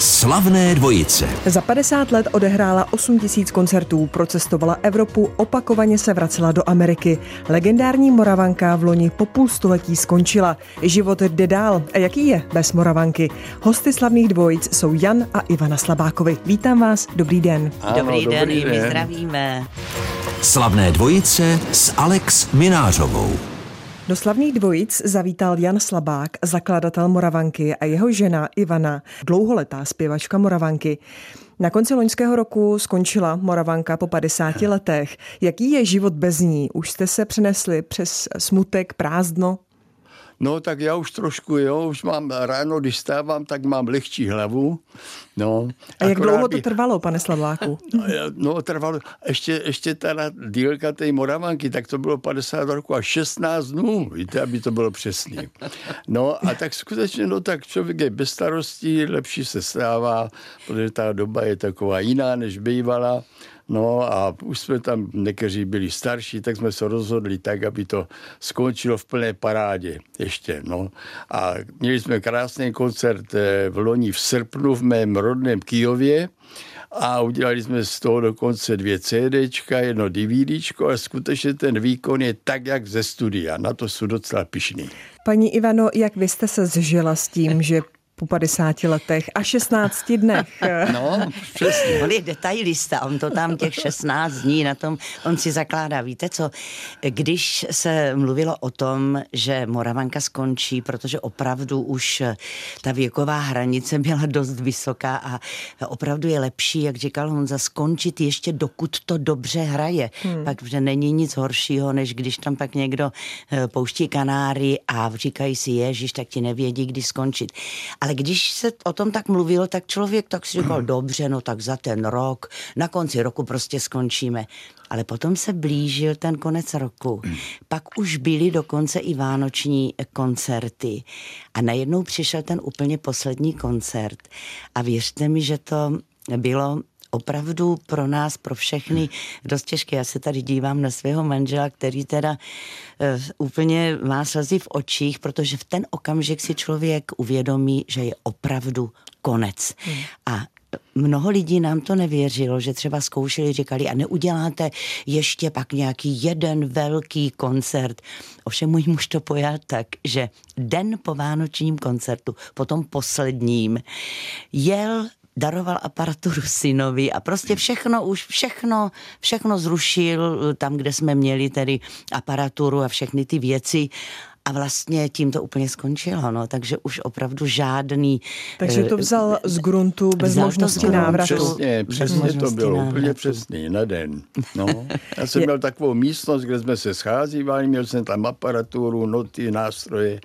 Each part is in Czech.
Slavné dvojice. Za 50 let odehrála 8 tisíc koncertů, procestovala Evropu, opakovaně se vracela do Ameriky. Legendární Moravanka v loni po půl století skončila. Život jde dál. A jaký je bez Moravanky? Hosty slavných dvojic jsou Jan a Ivana Slabákovi. Vítám vás, dobrý den. Ano, dobrý, dobrý den, den, my zdravíme. Slavné dvojice s Alex Minářovou. Do slavných dvojic zavítal Jan Slabák, zakladatel Moravanky a jeho žena Ivana, dlouholetá zpěvačka Moravanky. Na konci loňského roku skončila Moravanka po 50 letech. Jaký je život bez ní? Už jste se přenesli přes smutek, prázdno? No tak já už trošku, jo, už mám ráno, když stávám, tak mám lehčí hlavu. No, a jak dlouho to trvalo, pane Slaváku? No, no trvalo, ještě, ještě ta dílka té Moravanky, tak to bylo 50 roku a 16 dnů, víte, aby to bylo přesný. No a tak skutečně, no tak člověk je bez starostí, lepší se stává, protože ta doba je taková jiná, než bývala. No a už jsme tam někteří byli starší, tak jsme se rozhodli tak, aby to skončilo v plné parádě ještě. No. A měli jsme krásný koncert eh, v loni v srpnu v mém rodném Kijově a udělali jsme z toho dokonce dvě CDčka, jedno DVDčko a skutečně ten výkon je tak, jak ze studia. Na to jsou docela pišný. Paní Ivano, jak vy jste se zžila s tím, že po 50 letech a 16 dnech. No, přesně. On je detailista, on to tam těch 16 dní na tom, on si zakládá. Víte co, když se mluvilo o tom, že Moravanka skončí, protože opravdu už ta věková hranice byla dost vysoká a opravdu je lepší, jak říkal Honza, skončit ještě dokud to dobře hraje. Hmm. Pak, že není nic horšího, než když tam pak někdo eh, pouští kanáry a říkají si, ježiš, tak ti nevědí, kdy skončit. Ale ale když se o tom tak mluvilo, tak člověk tak si říkal, dobře, no tak za ten rok, na konci roku prostě skončíme. Ale potom se blížil ten konec roku. Pak už byly dokonce i vánoční koncerty. A najednou přišel ten úplně poslední koncert. A věřte mi, že to bylo opravdu pro nás, pro všechny dost těžké. Já se tady dívám na svého manžela, který teda uh, úplně má slzy v očích, protože v ten okamžik si člověk uvědomí, že je opravdu konec. Hmm. A mnoho lidí nám to nevěřilo, že třeba zkoušeli, říkali, a neuděláte ještě pak nějaký jeden velký koncert. Ovšem můj muž to pojal tak, že den po vánočním koncertu, potom posledním, jel daroval aparaturu synovi a prostě všechno už, všechno, všechno zrušil tam, kde jsme měli tedy aparaturu a všechny ty věci a vlastně tím to úplně skončilo, no, takže už opravdu žádný... Takže to vzal z gruntu bez možnosti návratu. Přesně, přesně to bylo, návratu. úplně přesný, na den. No. Já jsem měl takovou místnost, kde jsme se scházívali, měl jsem tam aparaturu, noty, nástroje,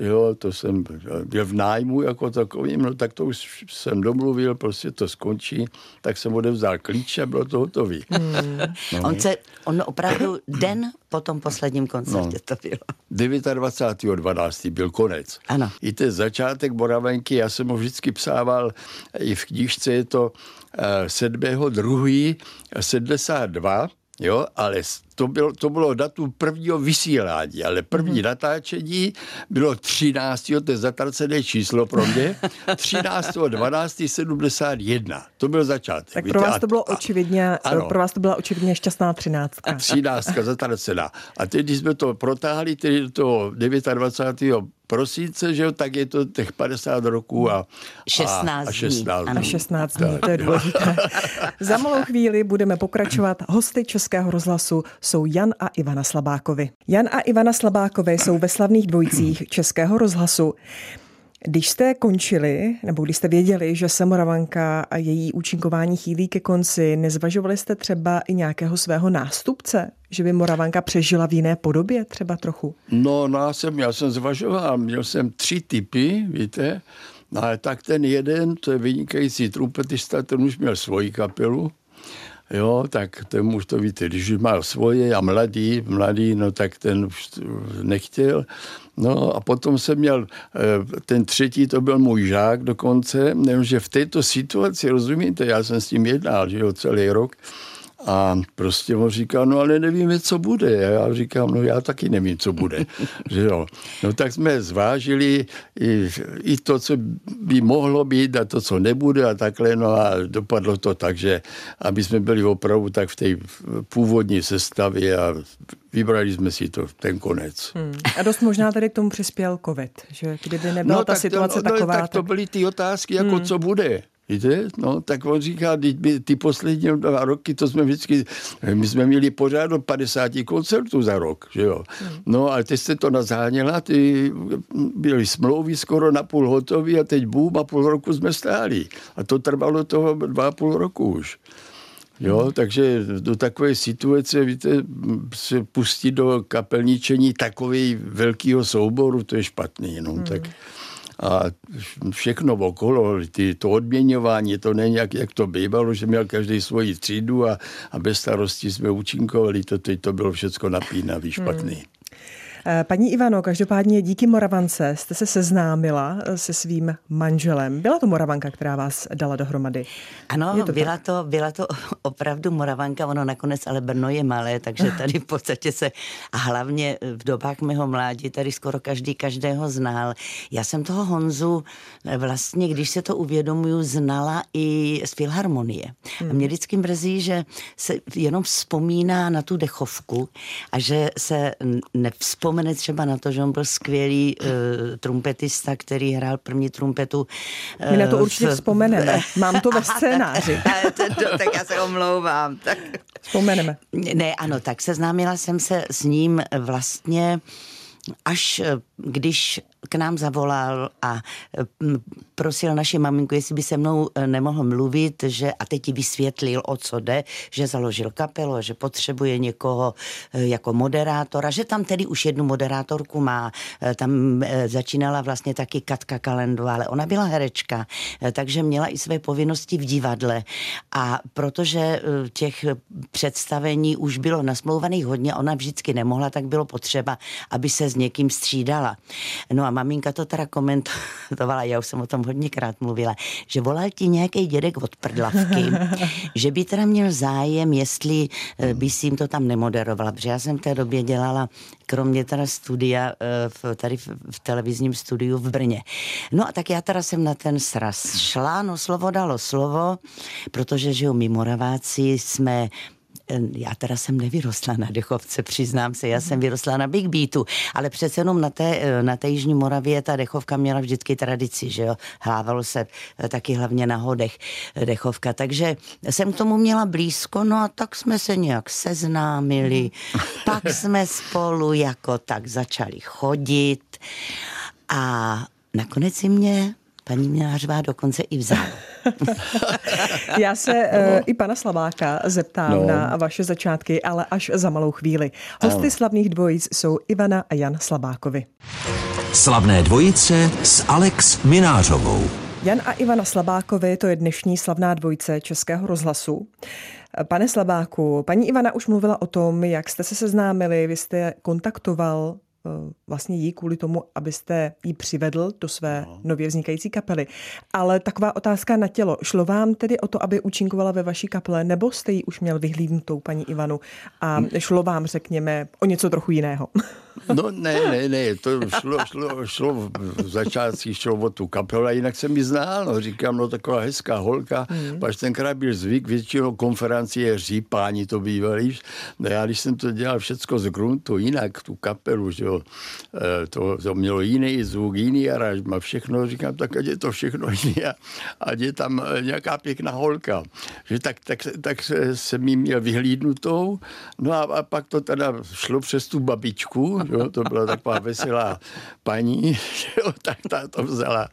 jo, to jsem byl v nájmu jako takovým, no tak to už jsem domluvil, prostě to skončí, tak jsem odevzal klíč a bylo to hotový. Hmm. No. On, se, on opravdu den po tom posledním koncertě no. to bylo. 29.12. byl konec. Ano. I ten začátek Moravenky, já jsem ho vždycky psával, i v knížce je to uh, 7.2. 72, jo, ale to bylo, to bylo datum prvního vysílání, ale první mm-hmm. natáčení bylo 13. to je zatracené číslo pro mě, 13. 12. 71. To byl začátek. Tak pro vás to bylo očividně, ano. pro vás to byla očividně šťastná třináctka. Třináctka zatracená. A teď, když jsme to protáhli, tedy do toho 29 prosince, že jo, tak je to těch 50 roků a 16 a, a 16 dní. A 16 dní, to je důležité. Za malou chvíli budeme pokračovat. Hosty Českého rozhlasu jsou Jan a Ivana Slabákovi. Jan a Ivana Slabákovi jsou ve slavných dvojicích Českého rozhlasu. Když jste končili, nebo když jste věděli, že se Moravanka a její účinkování chýlí ke konci, nezvažovali jste třeba i nějakého svého nástupce? Že by Moravanka přežila v jiné podobě třeba trochu? No, no já, jsem, já jsem zvažoval, měl jsem tři typy, víte, no, ale tak ten jeden, to je vynikající trumpetista, ten už měl svoji kapelu, Jo, tak ten už to víte, když má svoje a mladý, mladý, no tak ten už nechtěl. No a potom jsem měl, eh, ten třetí to byl můj žák dokonce, že v této situaci, rozumíte, já jsem s tím jednal, že jo, celý rok, A prostě on říká, no ale nevíme, co bude. A já říkám, no já taky nevím, co bude. že jo. No tak jsme zvážili i, i to, co by mohlo být a to, co nebude a takhle. No a dopadlo to tak, že aby jsme byli opravdu tak v té původní sestavě a vybrali jsme si to ten konec. Hmm. A dost možná tady k tomu přispěl covid, že kdyby nebyla no, ta situace to, no, taková. Tak to byly ty otázky, jako hmm. co bude. Víte? No, tak on říká, ty, ty poslední dva roky, to jsme vždycky, my jsme měli pořád do 50 koncertů za rok, že jo. Hmm. No, ale teď jste to nazáněla, ty byly smlouvy skoro na půl hotový a teď bům a půl roku jsme stáli. A to trvalo toho dva a půl roku už. Jo, takže do takové situace, víte, se pustit do kapelničení takový velkého souboru, to je špatný, no, hmm. tak a všechno okolo, ty, to odměňování, to není jak, jak to bývalo, že měl každý svoji třídu a, a bez starosti jsme účinkovali, to, to, to bylo všechno napínavý, špatný. Hmm. Eh, paní Ivano, každopádně díky Moravance jste se seznámila eh, se svým manželem. Byla to Moravanka, která vás dala dohromady? Ano, to byla, to, byla to opravdu Moravanka, ono nakonec, ale Brno je malé, takže tady v podstatě se, a hlavně v dobách mého mládí, tady skoro každý každého znal. Já jsem toho Honzu eh, vlastně, když se to uvědomuju, znala i z Filharmonie. Hmm. A mě vždycky mrzí, že se jenom vzpomíná na tu dechovku a že se nevzpomíná vzpomene třeba na to, že on byl skvělý uh, trumpetista, který hrál první trumpetu. Uh, My na to určitě v... vzpomeneme. Mám to ve scénáři. tak já se omlouvám. Tak... Vzpomeneme. Ne, ano, tak seznámila jsem se s ním vlastně až když k nám zavolal a prosil naši maminku, jestli by se mnou e, nemohl mluvit, že a teď ti vysvětlil, o co jde, že založil kapelu, že potřebuje někoho e, jako moderátora, že tam tedy už jednu moderátorku má. E, tam začínala vlastně taky Katka Kalendová, ale ona byla herečka, takže měla i své povinnosti v divadle. A protože těch představení už bylo nasmlouvaných hodně, ona vždycky nemohla, tak bylo potřeba, aby se s někým střídala. No a maminka to teda komentovala, já už jsem o tom hodněkrát mluvila, že volal ti nějaký dědek od prdlavky, že by teda měl zájem, jestli eh, by si jim to tam nemoderovala, protože já jsem v té době dělala kromě teda studia eh, v, tady v, v televizním studiu v Brně. No a tak já teda jsem na ten sraz šla, no slovo dalo slovo, protože, že jo, my Moraváci jsme já teda jsem nevyrostla na dechovce, přiznám se, já jsem vyrostla na Big Beatu, ale přece jenom na té, na té Jižní Moravě ta dechovka měla vždycky tradici, že jo, hlávalo se eh, taky hlavně na hodech eh, dechovka, takže jsem k tomu měla blízko, no a tak jsme se nějak seznámili, pak jsme spolu jako tak začali chodit a nakonec si mě paní Minářová dokonce i vzal. Já se uh, i pana Slaváka zeptám no. na vaše začátky, ale až za malou chvíli. Hosty ano. slavných dvojic jsou Ivana a Jan Slabákovi. Slavné dvojice s Alex Minářovou. Jan a Ivana Slabákovi, to je dnešní slavná dvojice Českého rozhlasu. Pane Slabáku, paní Ivana už mluvila o tom, jak jste se seznámili, vy jste kontaktoval vlastně jí kvůli tomu, abyste ji přivedl do své no. nově vznikající kapely. Ale taková otázka na tělo. Šlo vám tedy o to, aby účinkovala ve vaší kapele, nebo jste ji už měl vyhlídnutou, paní Ivanu, a šlo vám, řekněme, o něco trochu jiného? No ne, ne, ne, to šlo, šlo, šlo v začátcích šlo o tu kapelu a jinak jsem ji znal, no, říkám, no taková hezká holka, mm. pač tenkrát byl zvyk, většinou konferencie řípání to bývalý, no já když jsem to dělal všecko z gruntu, jinak tu kapelu, že jo, eh, to, to mělo jiný zvuk, jiný aranžma, všechno, říkám, tak ať je to všechno jiný a ať je tam eh, nějaká pěkná holka, že tak, tak, tak jsem jí měl vyhlídnutou, no a, a pak to teda šlo přes tu babičku, jo, to byla taková veselá paní, jo, tak ta to vzala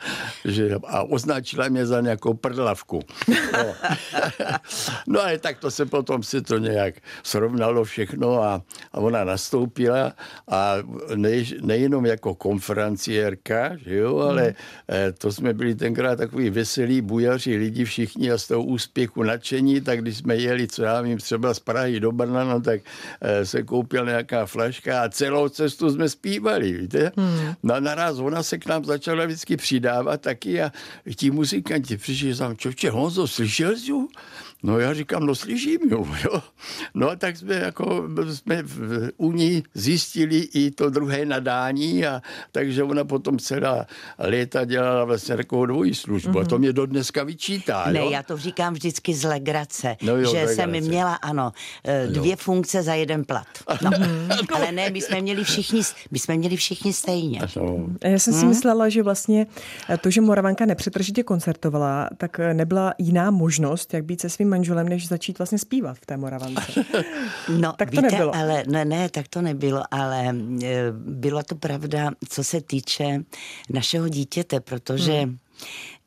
že, a označila mě za nějakou prdlavku. No. no a tak to se potom si to nějak srovnalo všechno a, a ona nastoupila a ne, nejenom jako konferenciérka, že jo, ale hmm. eh, to jsme byli tenkrát takový veselí bujaři lidi všichni a z toho úspěchu nadšení, tak když jsme jeli, co já vím, třeba z Prahy do Brna, no, tak eh, se koupil nějaká flaška a celou cestu jsme zpívali, víte. Hmm. No a naraz ona se k nám začala vždycky přidávat taky a ti muzikanti přišli tam, čovče, Honzo, slyšel jsi No já říkám, no slyším jo, jo. No a tak jsme jako jsme v, u ní zjistili i to druhé nadání a takže ona potom celá léta dělala vlastně takovou dvojí službu mm-hmm. a to mhm. mě do dneska vyčítá. Ne, jo? já to říkám vždycky z legrace, no jo, že legrace. jsem měla, ano, eh, dvě jo. funkce za jeden plat. No. Ale ne, my jsme měli všichni, my jsme měli všichni stejně. No. Já jsem si hmm? myslela, že vlastně to, že Moravanka nepřetržitě koncertovala, tak nebyla jiná možnost, jak být se svým manželem, než začít vlastně zpívat v té Moravance. No, tak to víte, nebylo. ale ne, ne, tak to nebylo, ale e, bylo to pravda, co se týče našeho dítěte, protože hmm.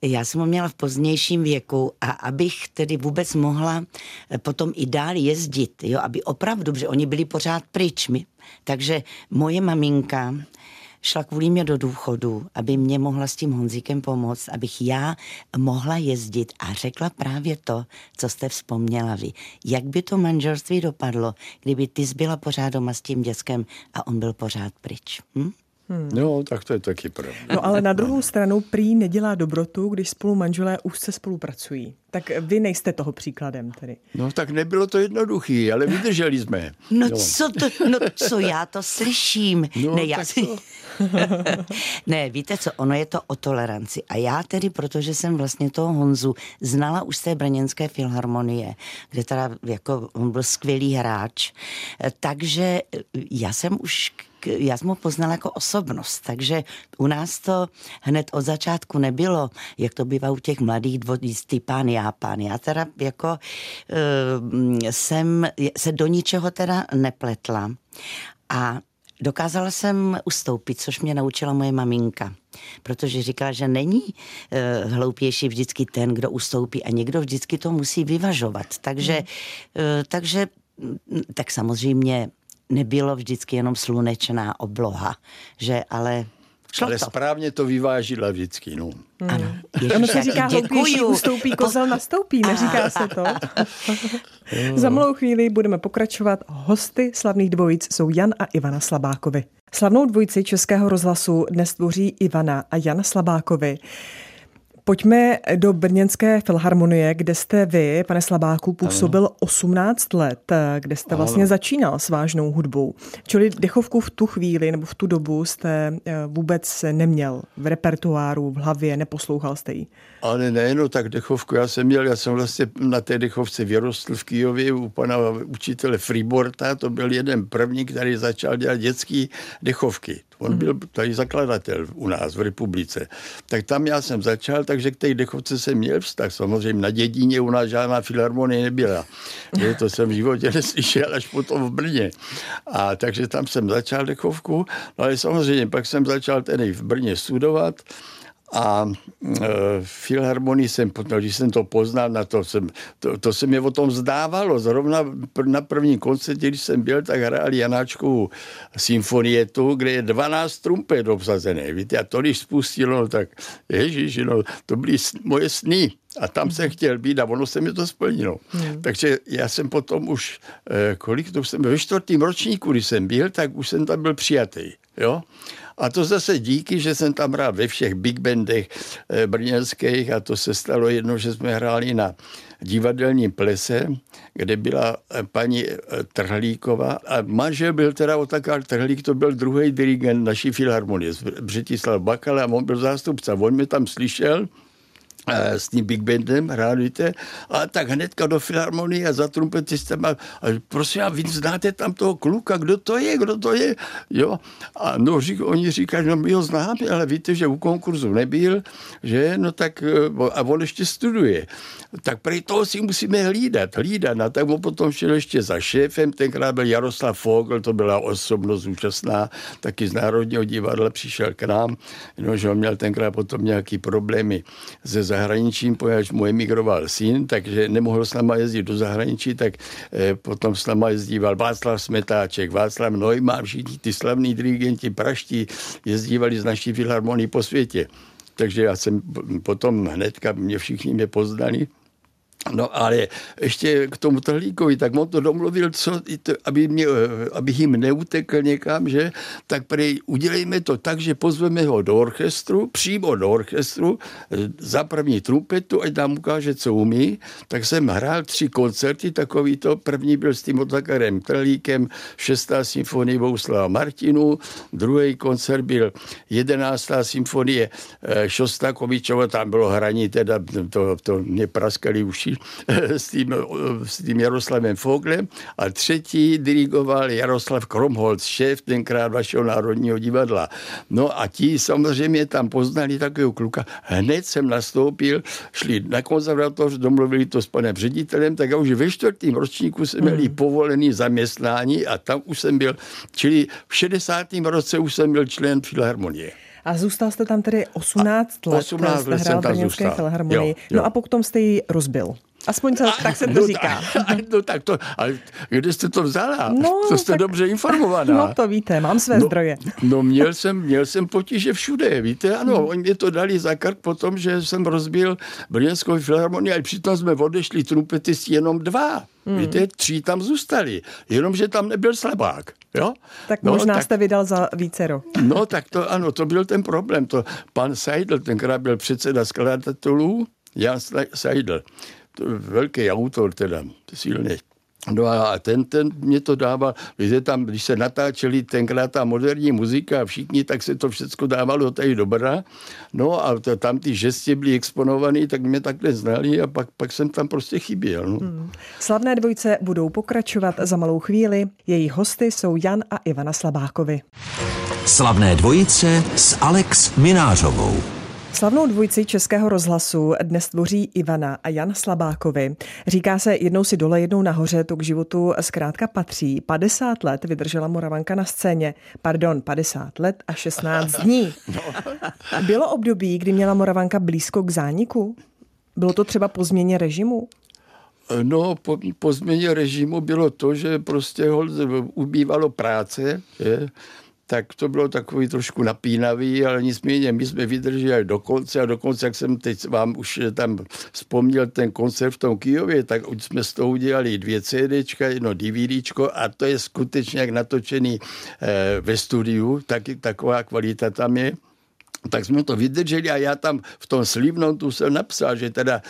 Já jsem ho měla v pozdějším věku a abych tedy vůbec mohla e, potom i dál jezdit, jo, aby opravdu, protože oni byli pořád pryč. Mi. Takže moje maminka šla kvůli mě do důchodu, aby mě mohla s tím Honzíkem pomoct, abych já mohla jezdit a řekla právě to, co jste vzpomněla vy. Jak by to manželství dopadlo, kdyby ty zbyla pořád doma s tím dětskem a on byl pořád pryč. Hm? Hmm. No, tak to je taky pravda. No ale na druhou stranu prý nedělá dobrotu, když spolu manželé úzce spolupracují. Tak vy nejste toho příkladem tedy. No tak nebylo to jednoduchý, ale vydrželi jsme. No, no. co to, no co já to slyším. No, ne, já si... to... ne, víte co, ono je to o toleranci. A já tedy, protože jsem vlastně toho Honzu znala už z té brněnské filharmonie, kde teda jako on byl skvělý hráč, takže já jsem už já jsem ho poznala jako osobnost, takže u nás to hned od začátku nebylo, jak to bývá u těch mladých dvojistý pán, já pán. Já teda jako uh, jsem se do ničeho teda nepletla a dokázala jsem ustoupit, což mě naučila moje maminka. Protože říkala, že není uh, hloupější vždycky ten, kdo ustoupí a někdo vždycky to musí vyvažovat. Takže, uh, takže tak samozřejmě nebylo vždycky jenom slunečná obloha, že ale Šlo Ale to. správně to vyvážila vždycky, no. Hmm. Ano. ono se říká, hloupější ustoupí, kozel nastoupí, neříká se to. Za malou chvíli budeme pokračovat. Hosty slavných dvojic jsou Jan a Ivana Slabákovi. Slavnou dvojici Českého rozhlasu dnes tvoří Ivana a Jan Slabákovi. Pojďme do Brněnské filharmonie, kde jste vy, pane Slabáku, působil ano. 18 let, kde jste vlastně ano. začínal s vážnou hudbou. Čili dechovku v tu chvíli nebo v tu dobu jste eh, vůbec neměl v repertoáru, v hlavě, neposlouchal jste ji. Ale nejenom tak dechovku, já jsem měl, já jsem vlastně na té dechovce vyrostl v Kijově u pana učitele Freeborta, to byl jeden první, který začal dělat dětské dechovky. On byl tady zakladatel u nás v republice. Tak tam já jsem začal, takže k té dechovce jsem měl vztah. Samozřejmě na dědině u nás žádná filharmonie nebyla. Je, to jsem v životě neslyšel až potom v Brně. A takže tam jsem začal dechovku, no ale samozřejmě pak jsem začal tedy v Brně studovat a e, filharmonii jsem, když jsem to poznal, na to, jsem, to, to se mi o tom zdávalo. Zrovna na prvním koncertě, když jsem byl, tak hráli Janáčkovou symfonietu, kde je 12 trumpet obsazené. Víte, a to, když spustilo, tak ježiš, no, to byly moje sny. A tam jsem chtěl být a ono se mi to splnilo. Hmm. Takže já jsem potom už, e, kolik to jsem byl, ve čtvrtém ročníku, když jsem byl, tak už jsem tam byl přijatý. Jo? A to zase díky, že jsem tam hrál ve všech big bandech e, brněnských a to se stalo jedno, že jsme hráli na divadelním plese, kde byla eh, paní Trhlíková a manžel byl teda Otakar Trhlík, to byl druhý dirigent naší filharmonie, Břetislav Bakala a on byl zástupce. On mě tam slyšel, s tím Big Bandem, hrál, víte, a tak hnedka do filharmonie a za trumpetistem a, a prosím, a vy znáte tam toho kluka, kdo to je, kdo to je, jo, a no, řík, oni říkají, no my ho známe, ale víte, že u konkurzu nebyl, že, no tak, eh, a on ještě studuje, tak pro toho si musíme hlídat, hlídat, a tak mu potom šel ještě za šéfem, tenkrát byl Jaroslav Fogl, to byla osobnost účastná, taky z Národního divadla přišel k nám, no, že on měl tenkrát potom nějaký problémy se zahraničím, poněvadž mu emigroval syn, takže nemohl s náma jezdit do zahraničí, tak eh, potom s náma jezdíval Václav Smetáček, Václav Neumann, všichni ty slavní dirigenti praští jezdívali z naší filharmonii po světě. Takže já jsem potom hnedka, mě všichni mě poznali, No ale ještě k tomu Trhlíkovi, tak on to domluvil, co, aby, mě, aby jim neutekl někam, že, tak prej udělejme to tak, že pozveme ho do orchestru, přímo do orchestru, za první trumpetu, ať nám ukáže, co umí. Tak jsem hrál tři koncerty, takový to. První byl s tím Otlakarem Trhlíkem, šestá symfonie Bouslava Martinu, druhý koncert byl jedenáctá symfonie eh, Šostakovičova, tam bylo hraní, teda to, to mě praskali uši, s tím, s tím Jaroslavem Foglem a třetí dirigoval Jaroslav Kromholc, šéf tenkrát vašeho Národního divadla. No a ti samozřejmě tam poznali takového kluka. Hned jsem nastoupil, šli na konzervatoř, domluvili to s panem ředitelem, tak já už ve čtvrtém ročníku jsem měl mm. povolený zaměstnání a tam už jsem byl, čili v 60. roce už jsem byl člen Filharmonie. A zůstal jste tam tedy 18 let. 18 let jsem tam zůstal. filharmonii. Jo, jo. No a potom jste ji rozbil. Aspoň to, tak se to no, říká. No tak to, ale kde jste to vzala? No, to jste tak, dobře informovaná. No to víte, mám své no, zdroje. No měl jsem, měl jsem potíže všude, víte, ano, hmm. oni mě to dali za krk potom, že jsem rozbil Brněnskou filharmonii, ale přitom jsme odešli trumpetisti jenom dva. Hmm. Víte, tři tam zůstali, jenomže tam nebyl slabák. Jo? Tak no, možná tak, jste vydal za vícero. No tak to ano, to byl ten problém. To pan Seidl, tenkrát byl předseda skladatelů, Jan Seidl velký autor teda, silný. No a ten, ten mě to dával, víte, tam, když se natáčeli tenkrát ta moderní muzika a všichni, tak se to všechno dávalo tady do Brna. No a to, tam ty žestě byly exponované, tak mě takhle znali a pak, pak jsem tam prostě chyběl. No. Hmm. Slavné dvojce budou pokračovat za malou chvíli. Její hosty jsou Jan a Ivana Slabákovi. Slavné dvojice s Alex Minářovou. Slavnou dvojici Českého rozhlasu dnes tvoří Ivana a Jan Slabákovi. Říká se jednou si dole, jednou nahoře, to k životu zkrátka patří. 50 let vydržela Moravanka na scéně. Pardon, 50 let a 16 dní. Bylo období, kdy měla Moravanka blízko k zániku? Bylo to třeba po změně režimu? No, po, po změně režimu bylo to, že prostě ho ubývalo práce, je, tak to bylo takový trošku napínavý, ale nicméně my jsme vydrželi do konce a dokonce, jak jsem teď vám už tam vzpomněl ten koncert v tom Kijově, tak už jsme z toho udělali dvě CDčka, jedno DVDčko a to je skutečně jak natočený eh, ve studiu, taky taková kvalita tam je tak jsme to vydrželi a já tam v tom slívnom tu jsem napsal, že teda,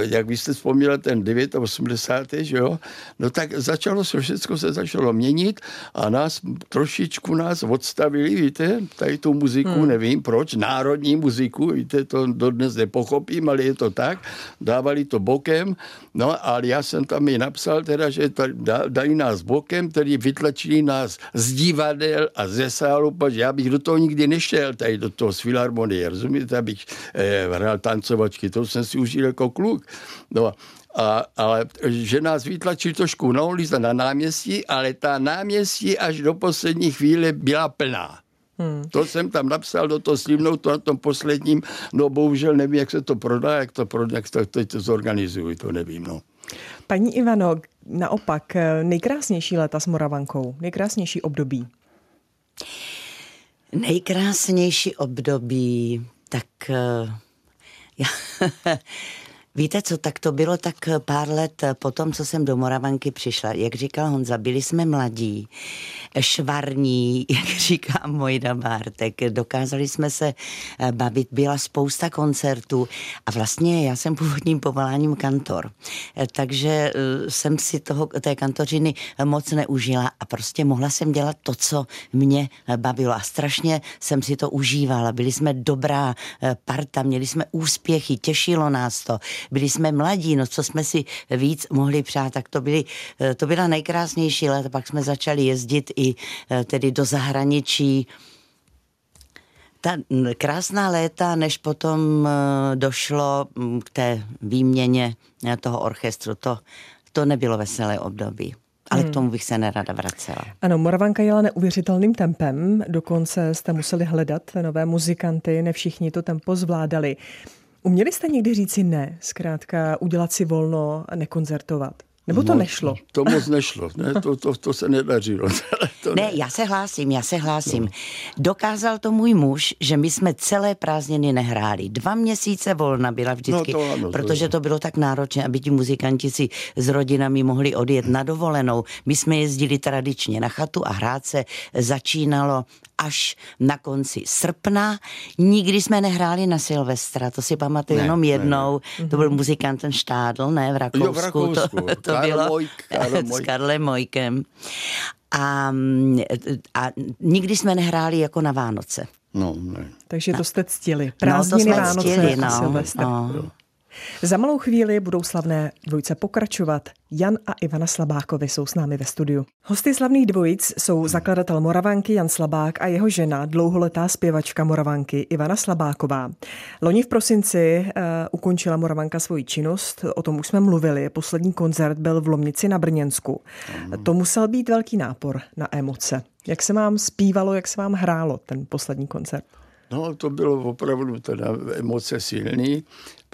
jak vy jste vzpomněli, ten 89. že jo, no tak začalo se, všechno se začalo měnit a nás, trošičku nás odstavili, víte, tady tu muziku, hmm. nevím proč, národní muziku, víte, to dodnes nepochopím, ale je to tak, dávali to bokem, no ale já jsem tam i napsal teda, že dají nás bokem, tedy vytlačili nás z divadel a ze sálu, protože já bych do toho nikdy nešel, tady do toho filharmonie, rozumíte, abych eh, hrál tancovačky, to jsem si užil jako kluk. No, a, ale že nás vytlačí trošku na ulici, na náměstí, ale ta náměstí až do poslední chvíle byla plná. Hmm. To jsem tam napsal do toho slivnou, to na tom posledním, no bohužel nevím, jak se to prodá, jak to, prodá, jak to, to, to zorganizují, to nevím. No. Paní Ivano, naopak, nejkrásnější léta s Moravankou, nejkrásnější období? Nejkrásnější období, tak uh, já, Víte co, tak to bylo tak pár let po tom, co jsem do Moravanky přišla. Jak říkal Honza, byli jsme mladí, švarní, jak říká Mojda Bártek. Dokázali jsme se eh, bavit, byla spousta koncertů a vlastně já jsem původním povoláním kantor. Eh, takže eh, jsem si toho, té kantořiny moc neužila a prostě mohla jsem dělat to, co mě bavilo a strašně jsem si to užívala. Byli jsme dobrá parta, měli jsme úspěchy, těšilo nás to byli jsme mladí, no co jsme si víc mohli přát, tak to, byly, eh, to byla nejkrásnější léta, pak jsme začali jezdit i eh, tedy do zahraničí, ta krásná léta, než potom eh, došlo mm, k té výměně toho orchestru, to, to nebylo veselé období. Ale hmm. k tomu bych se nerada vracela. Ano, Moravanka jela neuvěřitelným tempem, dokonce jste museli hledat nové muzikanty, ne všichni to tempo zvládali. Uměli jste někdy říci ne, zkrátka udělat si volno a nekoncertovat? Nebo to nešlo? To moc nešlo, ne, to, to, to se nedařilo. to ne, ne, já se hlásím, já se hlásím. No. Dokázal to můj muž, že my jsme celé prázdniny nehráli. Dva měsíce volna byla vždycky, no to ano, protože to bylo tak náročné, aby ti muzikanti si s rodinami mohli odjet na dovolenou. My jsme jezdili tradičně na chatu a hrát se začínalo až na konci srpna. Nikdy jsme nehráli na Silvestra, to si pamatuju ne, jenom jednou. Ne, ne. To byl muzikant ten Štádl, ne, v Rakousku. Jo, v Rakousku. To, to bylo Mojk, s Karlem Mojkem. A, a nikdy jsme nehráli jako na Vánoce. No, ne. Takže to jste ctili. Prázdniny no, to Vánoce ctili, no, Silvestr. No. Za malou chvíli budou slavné dvojce pokračovat. Jan a Ivana Slabákovi jsou s námi ve studiu. Hosty slavných dvojic jsou zakladatel Moravanky Jan Slabák a jeho žena, dlouholetá zpěvačka Moravanky Ivana Slabáková. Loni v prosinci uh, ukončila Moravanka svoji činnost, o tom už jsme mluvili. Poslední koncert byl v Lomnici na Brněnsku. To musel být velký nápor na emoce. Jak se vám zpívalo, jak se vám hrálo ten poslední koncert? No, to bylo opravdu teda emoce silný,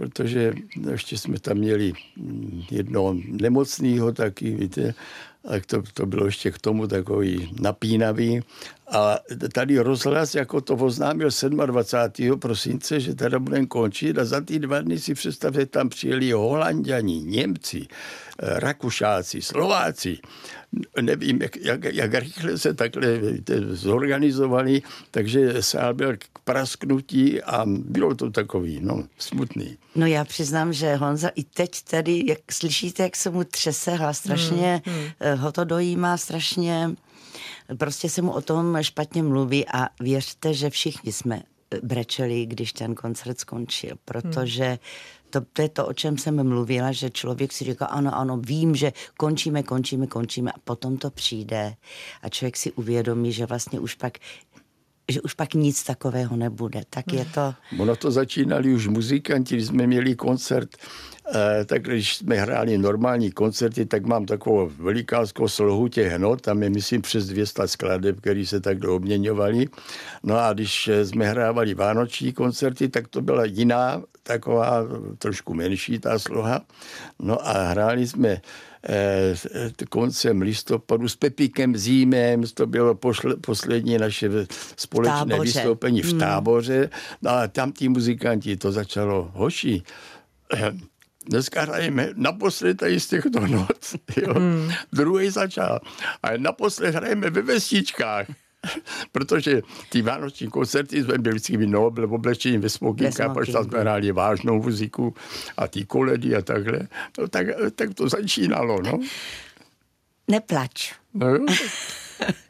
protože ještě jsme tam měli jednoho nemocného taky, víte, a to, to bylo ještě k tomu takový napínavý. A tady rozhlas jako to oznámil 27. prosince, že teda budeme končit a za ty dva dny si představte, tam přijeli Holanděni, Němci, Rakušáci, Slováci nevím, jak, jak, jak rychle se takhle víte, zorganizovali, takže sál byl k prasknutí a bylo to takový, no, smutný. No já přiznám, že Honza i teď tady, jak slyšíte, jak se mu třese hlas, strašně hmm, hmm. ho to dojímá, strašně prostě se mu o tom špatně mluví a věřte, že všichni jsme brečeli, když ten koncert skončil, protože hmm to, to je to, o čem jsem mluvila, že člověk si říká, ano, ano, vím, že končíme, končíme, končíme. A potom to přijde a člověk si uvědomí, že vlastně už pak že už pak nic takového nebude. Tak je to... Ono to začínali už muzikanti, když jsme měli koncert, eh, tak když jsme hráli normální koncerty, tak mám takovou velikánskou slohu těch not, tam je myslím přes 200 skladeb, které se takhle obměňovaly. No a když jsme hrávali vánoční koncerty, tak to byla jiná, taková trošku menší ta sloha. No a hráli jsme Eh, koncem listopadu s Pepíkem Zímem, to bylo pošle, poslední naše společné táboře. vystoupení v hmm. táboře. No a tam ti muzikanti, to začalo hoší. Eh, dneska hrajeme naposled tady z těchto not. Jo. Hmm. Druhý začal. A naposled hrajeme ve vestičkách. Protože ty vánoční koncerty jsme byli vždycky v Nobel v oblečení ve smokínka, protože tam jsme hráli vážnou muziku a ty koledy a takhle. No, tak, tak to začínalo, no. Neplač. No,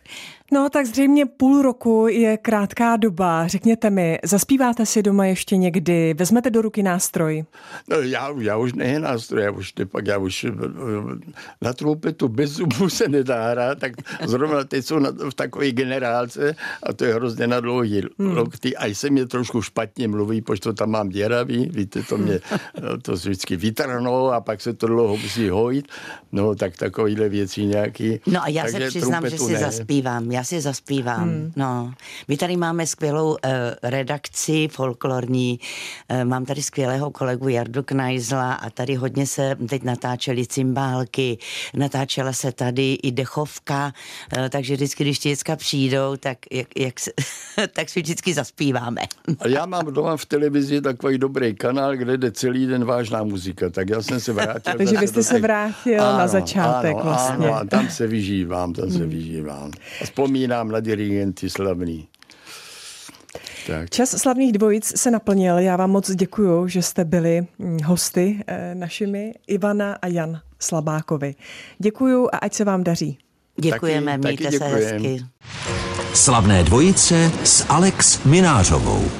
No, tak zřejmě půl roku je krátká doba. Řekněte mi, zaspíváte si doma ještě někdy? Vezmete do ruky nástroj? No, já, já už ne nástroj, já už nepak, já už eh, na trumpetu bez zubů se nedá hrát, tak zrovna teď jsou na, v takové generálce a to je hrozně na dlouhý hmm. lokty. A se mě trošku špatně mluví, protože to tam mám děravý, víte, to mě to vždycky vytrhnou a pak se to dlouho musí hojit. No, tak takovýhle věci nějaký. No a já Takže se přiznám, že si ne. zaspívám. Já já si zaspívám. Hmm. No. My tady máme skvělou uh, redakci folklorní, uh, mám tady skvělého kolegu Jardu Knajzla a tady hodně se teď natáčely cymbálky, natáčela se tady i dechovka, uh, takže vždycky, když ti děcka přijdou, tak, jak, jak se, tak si vždycky zaspíváme. A já mám doma v televizi takový dobrý kanál, kde jde celý den vážná muzika, tak já jsem se vrátil. Takže vy jste se vrátil ano, na začátek ano, vlastně. Ano, a tam se vyžívám, tam se hmm. vyžívám. A vzpomínám na dirigenty slavný. Tak. Čas slavných dvojic se naplnil. Já vám moc děkuji, že jste byli hm, hosty eh, našimi Ivana a Jan Slabákovi. Děkuji a ať se vám daří. Děkujeme, taky, mějte taky se hezky. Slavné dvojice s Alex Minářovou.